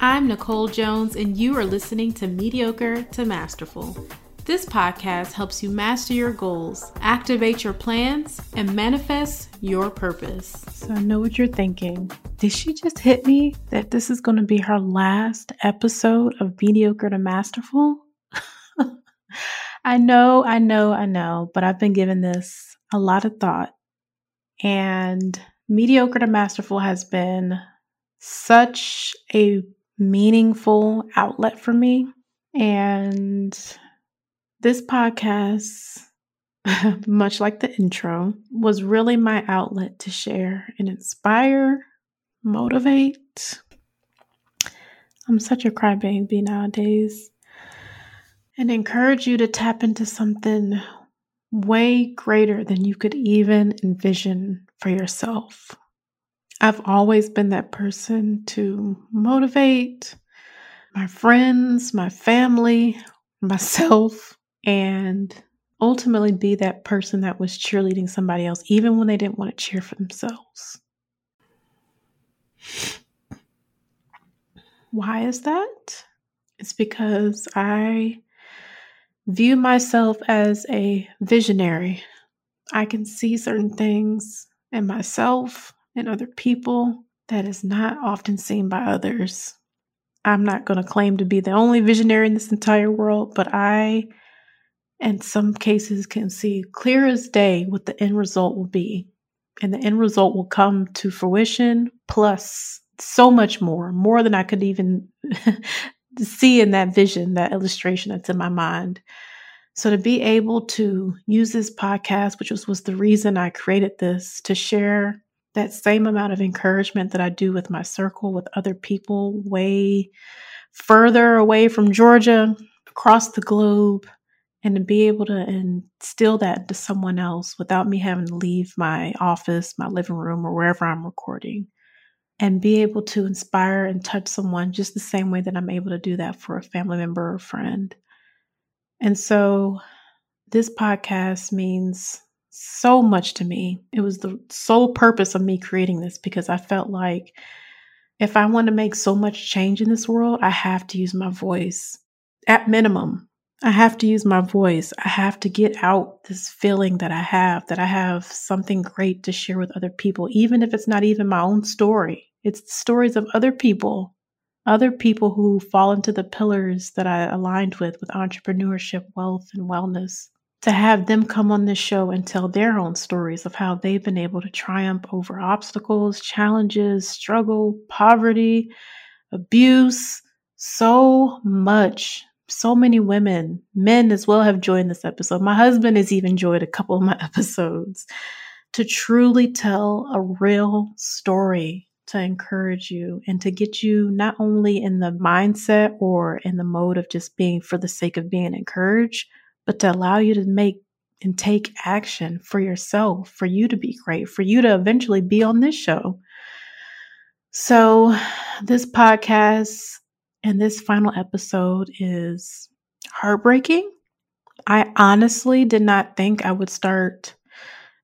I'm Nicole Jones, and you are listening to Mediocre to Masterful. This podcast helps you master your goals, activate your plans, and manifest your purpose. So I know what you're thinking. Did she just hit me that this is going to be her last episode of Mediocre to Masterful? I know, I know, I know, but I've been giving this a lot of thought. And Mediocre to Masterful has been such a meaningful outlet for me. And this podcast, much like the intro, was really my outlet to share and inspire, motivate. I'm such a crybaby nowadays. And encourage you to tap into something way greater than you could even envision for yourself. I've always been that person to motivate my friends, my family, myself, and ultimately be that person that was cheerleading somebody else, even when they didn't want to cheer for themselves. Why is that? It's because I view myself as a visionary. I can see certain things in myself and other people that is not often seen by others. I'm not going to claim to be the only visionary in this entire world, but I, in some cases, can see clear as day what the end result will be. And the end result will come to fruition, plus so much more, more than I could even see in that vision, that illustration that's in my mind. So to be able to use this podcast, which was, was the reason I created this, to share that same amount of encouragement that I do with my circle, with other people way further away from Georgia, across the globe, and to be able to instill that into someone else without me having to leave my office, my living room, or wherever I'm recording, and be able to inspire and touch someone just the same way that I'm able to do that for a family member or friend. And so this podcast means so much to me. It was the sole purpose of me creating this because I felt like if I want to make so much change in this world, I have to use my voice. At minimum, I have to use my voice. I have to get out this feeling that I have, that I have something great to share with other people, even if it's not even my own story. It's the stories of other people, other people who fall into the pillars that I aligned with, with entrepreneurship, wealth, and wellness to have them come on this show and tell their own stories of how they've been able to triumph over obstacles, challenges, struggle, poverty, abuse, so much. So many women, men as well, have joined this episode. My husband has even joined a couple of my episodes to truly tell a real story to encourage you and to get you not only in the mindset or in the mode of just being for the sake of being encouraged, but to allow you to make and take action for yourself, for you to be great, for you to eventually be on this show. So, this podcast and this final episode is heartbreaking. I honestly did not think I would start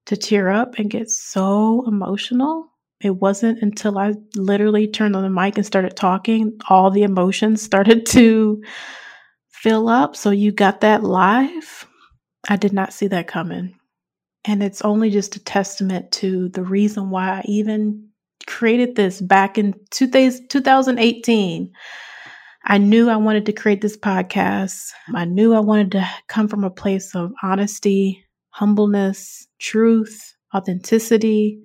to tear up and get so emotional. It wasn't until I literally turned on the mic and started talking, all the emotions started to fill up. So you got that live. I did not see that coming. And it's only just a testament to the reason why I even created this back in 2018. I knew I wanted to create this podcast. I knew I wanted to come from a place of honesty, humbleness, truth, authenticity,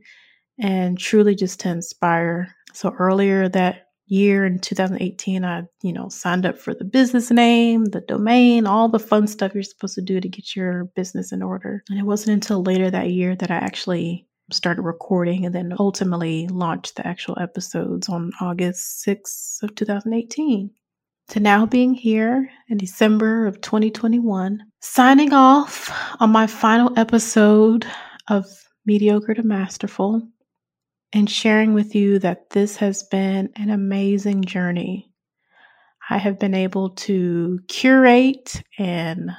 and truly just to inspire. So earlier that year in 2018 i you know signed up for the business name the domain all the fun stuff you're supposed to do to get your business in order. And it wasn't until later that year that i actually started recording and then ultimately launched the actual episodes on august 6th of 2018 to now being here in december of 2021 signing off on my final episode of mediocre to masterful and sharing with you that this has been an amazing journey. I have been able to curate and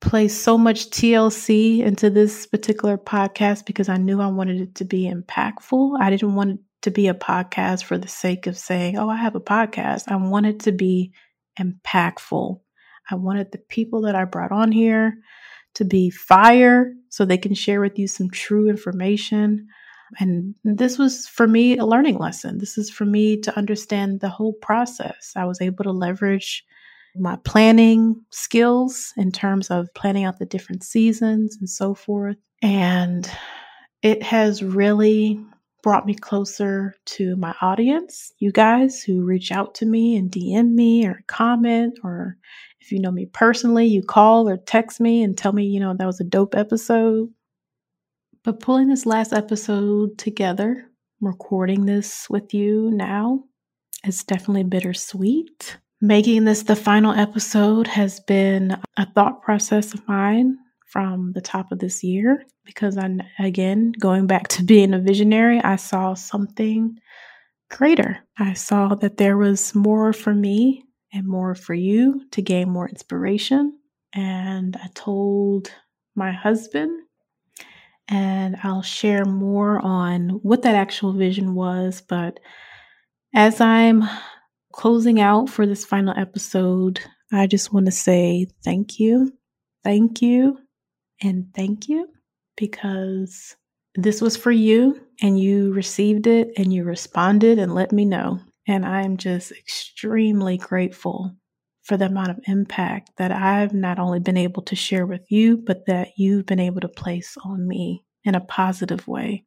place so much TLC into this particular podcast because I knew I wanted it to be impactful. I didn't want it to be a podcast for the sake of saying, oh, I have a podcast. I want it to be impactful. I wanted the people that I brought on here to be fire so they can share with you some true information. And this was for me a learning lesson. This is for me to understand the whole process. I was able to leverage my planning skills in terms of planning out the different seasons and so forth. And it has really brought me closer to my audience, you guys who reach out to me and DM me or comment, or if you know me personally, you call or text me and tell me, you know, that was a dope episode. But pulling this last episode together, recording this with you now, is definitely bittersweet. Making this the final episode has been a thought process of mine from the top of this year because I, again, going back to being a visionary, I saw something greater. I saw that there was more for me and more for you to gain more inspiration. And I told my husband, and I'll share more on what that actual vision was. But as I'm closing out for this final episode, I just want to say thank you, thank you, and thank you because this was for you and you received it and you responded and let me know. And I'm just extremely grateful for the amount of impact that I've not only been able to share with you, but that you've been able to place on me in a positive way.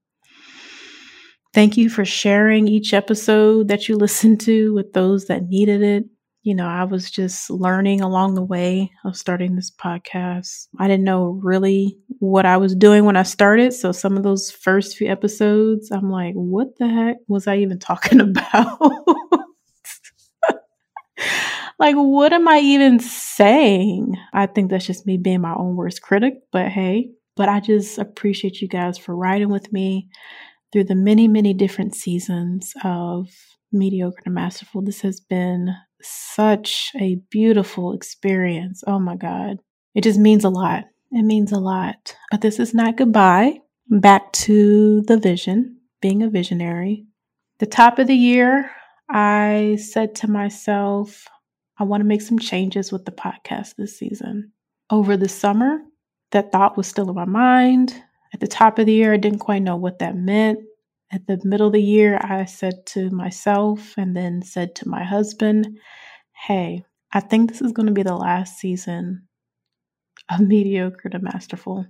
Thank you for sharing each episode that you listened to with those that needed it. You know, I was just learning along the way of starting this podcast. I didn't know really what I was doing when I started. So some of those first few episodes, I'm like, what the heck was I even talking about? like, what am I even saying? I think that's just me being my own worst critic, but hey, but I just appreciate you guys for riding with me through the many, many different seasons of mediocre to masterful. This has been such a beautiful experience. Oh my God. It just means a lot. It means a lot. But this is not goodbye. Back to the vision, being a visionary. The top of the year, I said to myself, I want to make some changes with the podcast this season. Over the summer, that thought was still in my mind. At the top of the year, I didn't quite know what that meant. At the middle of the year, I said to myself and then said to my husband, Hey, I think this is going to be the last season of mediocre to masterful.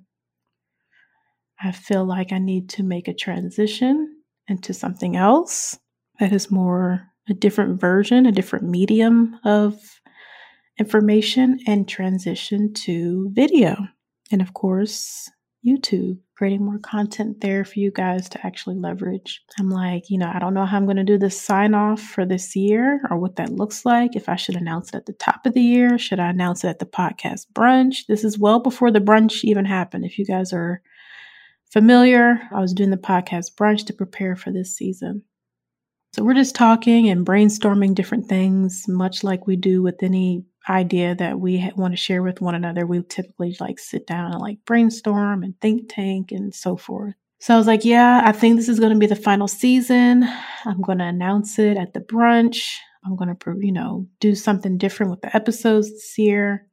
I feel like I need to make a transition into something else that is more a different version, a different medium of information, and transition to video. And of course, YouTube, creating more content there for you guys to actually leverage. I'm like, you know, I don't know how I'm going to do this sign off for this year or what that looks like. If I should announce it at the top of the year, should I announce it at the podcast brunch? This is well before the brunch even happened. If you guys are familiar, I was doing the podcast brunch to prepare for this season. So we're just talking and brainstorming different things, much like we do with any idea that we ha- want to share with one another, we typically like sit down and like brainstorm and think tank and so forth. So I was like, yeah, I think this is going to be the final season. I'm going to announce it at the brunch. I'm going to, you know, do something different with the episodes this year.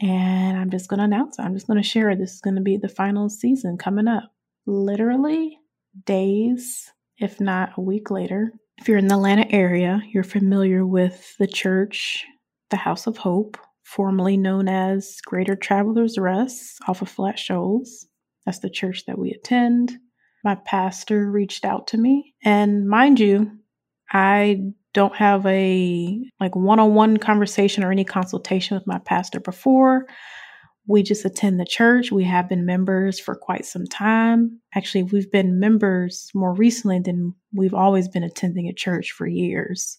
And I'm just going to announce it. I'm just going to share it. This is going to be the final season coming up. Literally days, if not a week later. If you're in the Atlanta area, you're familiar with the church the House of Hope, formerly known as Greater Travelers Rest off of Flat Shoals. That's the church that we attend. My pastor reached out to me, and mind you, I don't have a like one-on-one conversation or any consultation with my pastor before. We just attend the church. We have been members for quite some time. Actually, we've been members more recently than we've always been attending a church for years.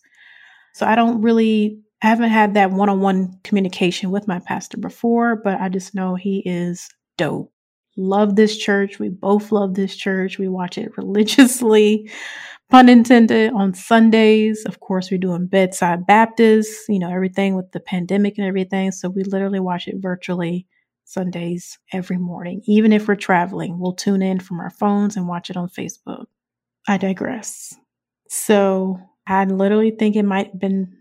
So I don't really I haven't had that one on one communication with my pastor before, but I just know he is dope. Love this church. We both love this church. We watch it religiously, pun intended, on Sundays. Of course, we're doing bedside Baptist, you know, everything with the pandemic and everything. So we literally watch it virtually Sundays every morning. Even if we're traveling, we'll tune in from our phones and watch it on Facebook. I digress. So I literally think it might have been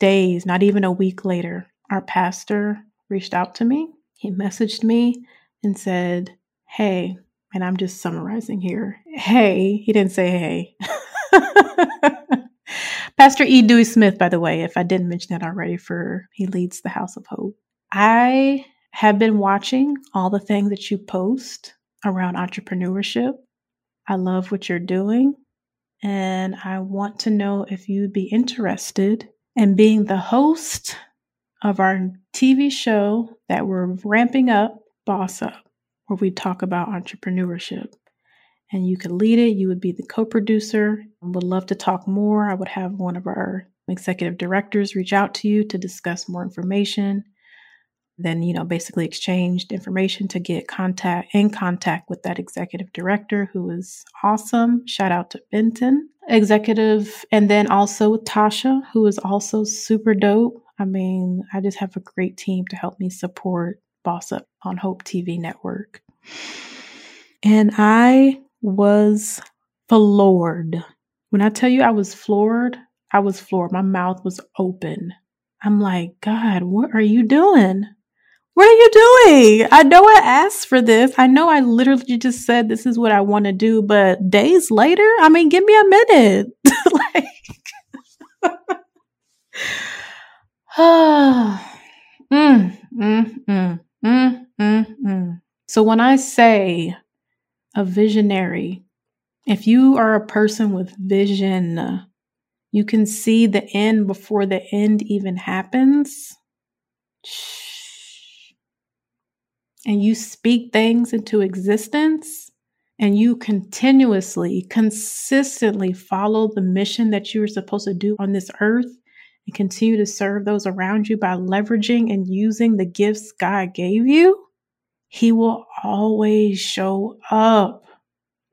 days, not even a week later, our pastor reached out to me. He messaged me and said, Hey, and I'm just summarizing here. Hey, he didn't say hey. Pastor E. Dewey Smith, by the way, if I didn't mention that already, for he leads the House of Hope. I have been watching all the things that you post around entrepreneurship. I love what you're doing, and I want to know if you'd be interested in being the host of our TV show that we're ramping up, Boss Up, where we talk about entrepreneurship and you could lead it. You would be the co producer. Would love to talk more. I would have one of our executive directors reach out to you to discuss more information. Then, you know, basically exchanged information to get contact in contact with that executive director who was awesome. Shout out to Benton, executive, and then also with Tasha, who is also super dope. I mean, I just have a great team to help me support Boss Up on Hope TV Network. And I was floored. When I tell you I was floored, I was floored. My mouth was open. I'm like, God, what are you doing? What are you doing? I know I asked for this. I know I literally just said this is what I want to do, but days later, I mean, give me a minute. like, mm, mm, mm, mm, mm, mm. So when I say a visionary. If you are a person with vision, you can see the end before the end even happens. And you speak things into existence and you continuously, consistently follow the mission that you are supposed to do on this earth and continue to serve those around you by leveraging and using the gifts God gave you he will always show up.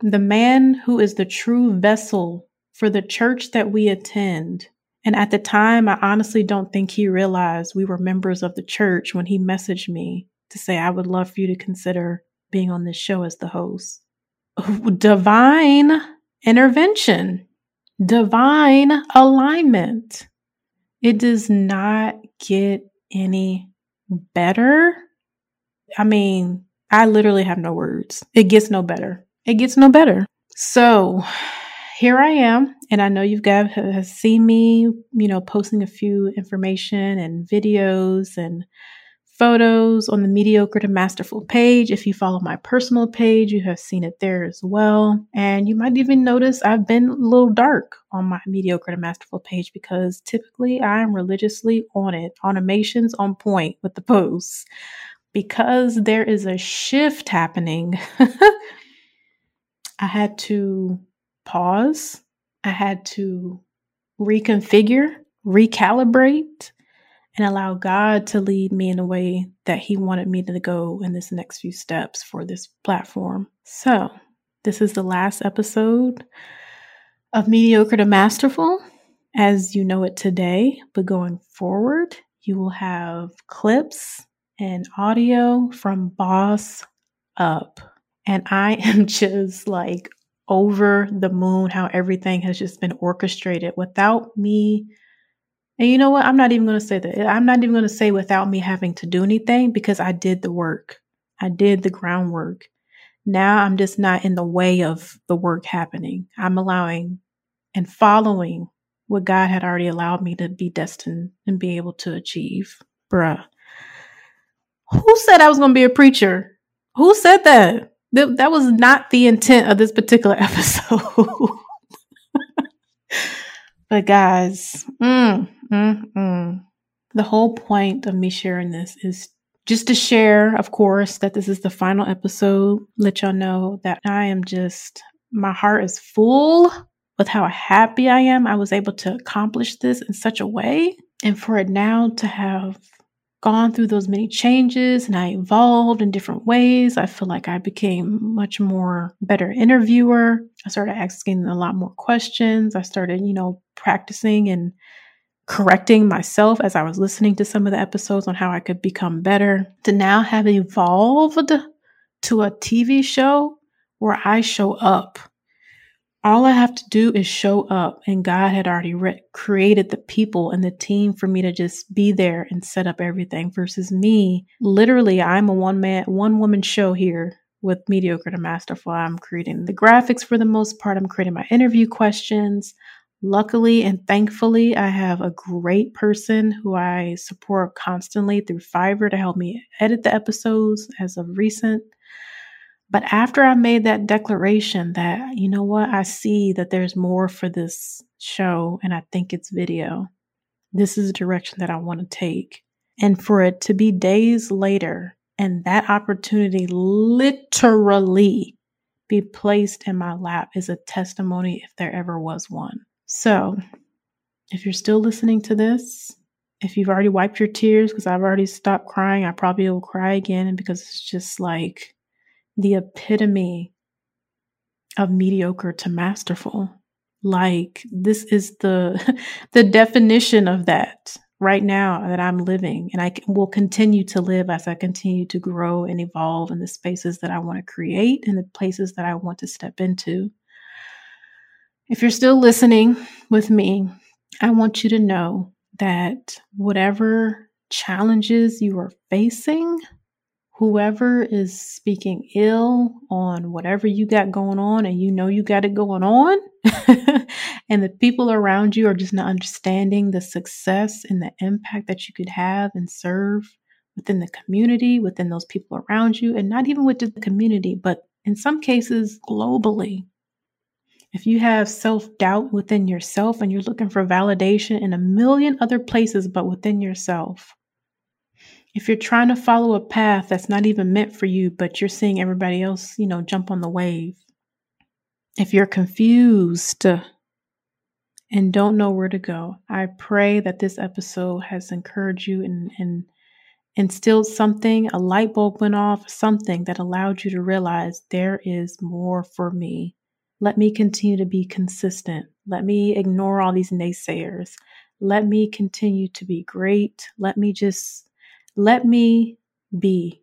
The man who is the true vessel for the church that we attend. And at the time, I honestly don't think he realized we were members of the church when he messaged me to say, I would love for you to consider being on this show as the host. Divine intervention, divine alignment. It does not get any better I mean, I literally have no words. It gets no better. It gets no better. So here I am, and I know you've got has seen me, you know, posting a few information and videos and photos on the mediocre to masterful page. If you follow my personal page, you have seen it there as well. And you might even notice I've been a little dark on my mediocre to masterful page because typically I am religiously on it. Automations on point with the posts because there is a shift happening, I had to pause. I had to reconfigure, recalibrate, and allow God to lead me in a way that He wanted me to go in this next few steps for this platform. So, this is the last episode of Mediocre to Masterful as you know it today, but going forward, you will have clips and audio from Boss Up. And I am just like over the moon how everything has just been orchestrated without me. And you know what? I'm not even going to say that. I'm not even going to say without me having to do anything because I did the work. I did the groundwork. Now I'm just not in the way of the work happening. I'm allowing and following what God had already allowed me to be destined and be able to achieve. Bruh. Who said I was going to be a preacher? Who said that? That, that was not the intent of this particular episode. But guys, mm, mm, mm. the whole point of me sharing this is just to share, of course, that this is the final episode. Let y'all know that I am just, my heart is full with how happy I am. I was able to accomplish this in such a way. And for it now to have gone through those many changes and I evolved in different ways. I feel like I became much more better interviewer. I started asking a lot more questions. I started, you know, practicing and correcting myself as I was listening to some of the episodes on how I could become better. To now have evolved to a TV show where I show up all I have to do is show up, and God had already re- created the people and the team for me to just be there and set up everything. Versus me, literally, I'm a one man, one woman show here with mediocre to masterful. I'm creating the graphics for the most part. I'm creating my interview questions. Luckily and thankfully, I have a great person who I support constantly through Fiverr to help me edit the episodes as of recent. But after I made that declaration that, you know what, I see that there's more for this show and I think it's video, this is the direction that I want to take. And for it to be days later and that opportunity literally be placed in my lap is a testimony if there ever was one. So, if you're still listening to this, if you've already wiped your tears, because I've already stopped crying, I probably will cry again because it's just like, the epitome of mediocre to masterful. Like this is the the definition of that right now that I'm living and I will continue to live as I continue to grow and evolve in the spaces that I want to create and the places that I want to step into. If you're still listening with me, I want you to know that whatever challenges you are facing, whoever is speaking ill on whatever you got going on and you know you got it going on and the people around you are just not understanding the success and the impact that you could have and serve within the community within those people around you and not even within the community but in some cases globally. If you have self-doubt within yourself and you're looking for validation in a million other places but within yourself if you're trying to follow a path that's not even meant for you, but you're seeing everybody else, you know, jump on the wave, if you're confused and don't know where to go, I pray that this episode has encouraged you and, and instilled something, a light bulb went off, something that allowed you to realize there is more for me. Let me continue to be consistent. Let me ignore all these naysayers. Let me continue to be great. Let me just let me be.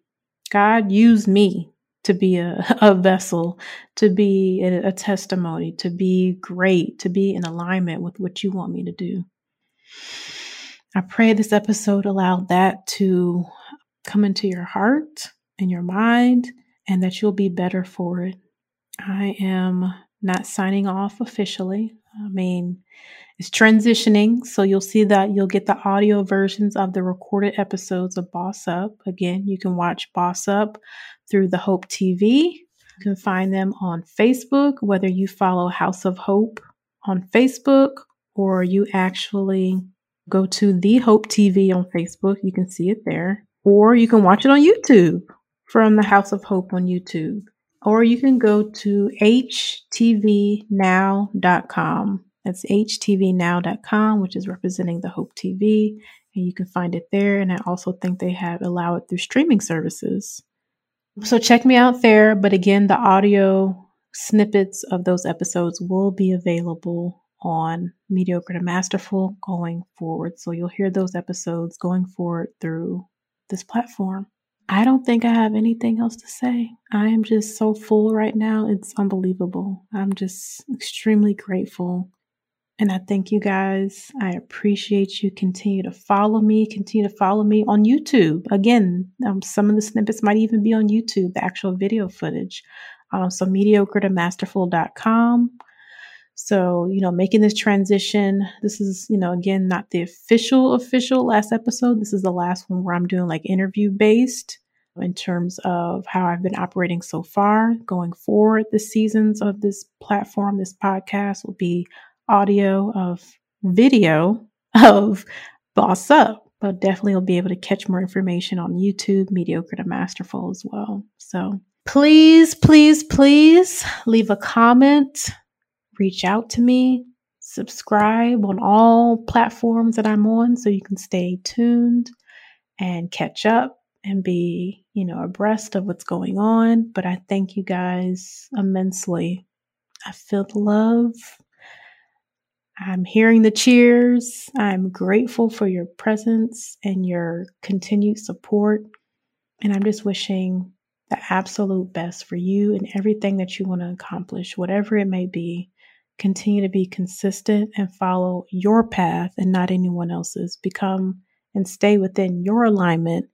God, use me to be a, a vessel, to be a, a testimony, to be great, to be in alignment with what you want me to do. I pray this episode allowed that to come into your heart and your mind and that you'll be better for it. I am not signing off officially. I mean, it's transitioning, so you'll see that you'll get the audio versions of the recorded episodes of Boss Up. Again, you can watch Boss Up through the Hope TV. You can find them on Facebook, whether you follow House of Hope on Facebook or you actually go to the Hope TV on Facebook. You can see it there. Or you can watch it on YouTube from the House of Hope on YouTube. Or you can go to htvnow.com that's htvnow.com, which is representing the Hope TV, and you can find it there. And I also think they have allow it through streaming services. So check me out there. But again, the audio snippets of those episodes will be available on Mediocre to Masterful going forward. So you'll hear those episodes going forward through this platform. I don't think I have anything else to say. I am just so full right now. It's unbelievable. I'm just extremely grateful and I thank you guys. I appreciate you. Continue to follow me. Continue to follow me on YouTube. Again, um, some of the snippets might even be on YouTube, the actual video footage. Um, so mediocre to masterful.com. So, you know, making this transition, this is, you know, again, not the official, official last episode. This is the last one where I'm doing like interview based in terms of how I've been operating so far. Going forward, the seasons of this platform, this podcast will be audio of video of Boss Up, but definitely you'll be able to catch more information on YouTube, Mediocre to Masterful as well. So please, please, please leave a comment, reach out to me, subscribe on all platforms that I'm on so you can stay tuned and catch up and be, you know, abreast of what's going on. But I thank you guys immensely. I feel the love. I'm hearing the cheers. I'm grateful for your presence and your continued support. And I'm just wishing the absolute best for you and everything that you want to accomplish, whatever it may be. continue to be consistent and follow your path and not anyone else's. Become and stay within your alignment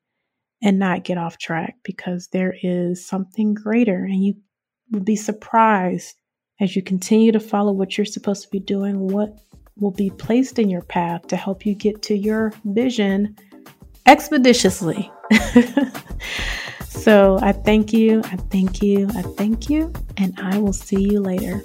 and not get off track because there is something greater and you will be surprised as you continue to follow what you're supposed to be doing, what will be placed in your path to help you get to your vision expeditiously. so I thank you, I thank you, I thank you, and I will see you later.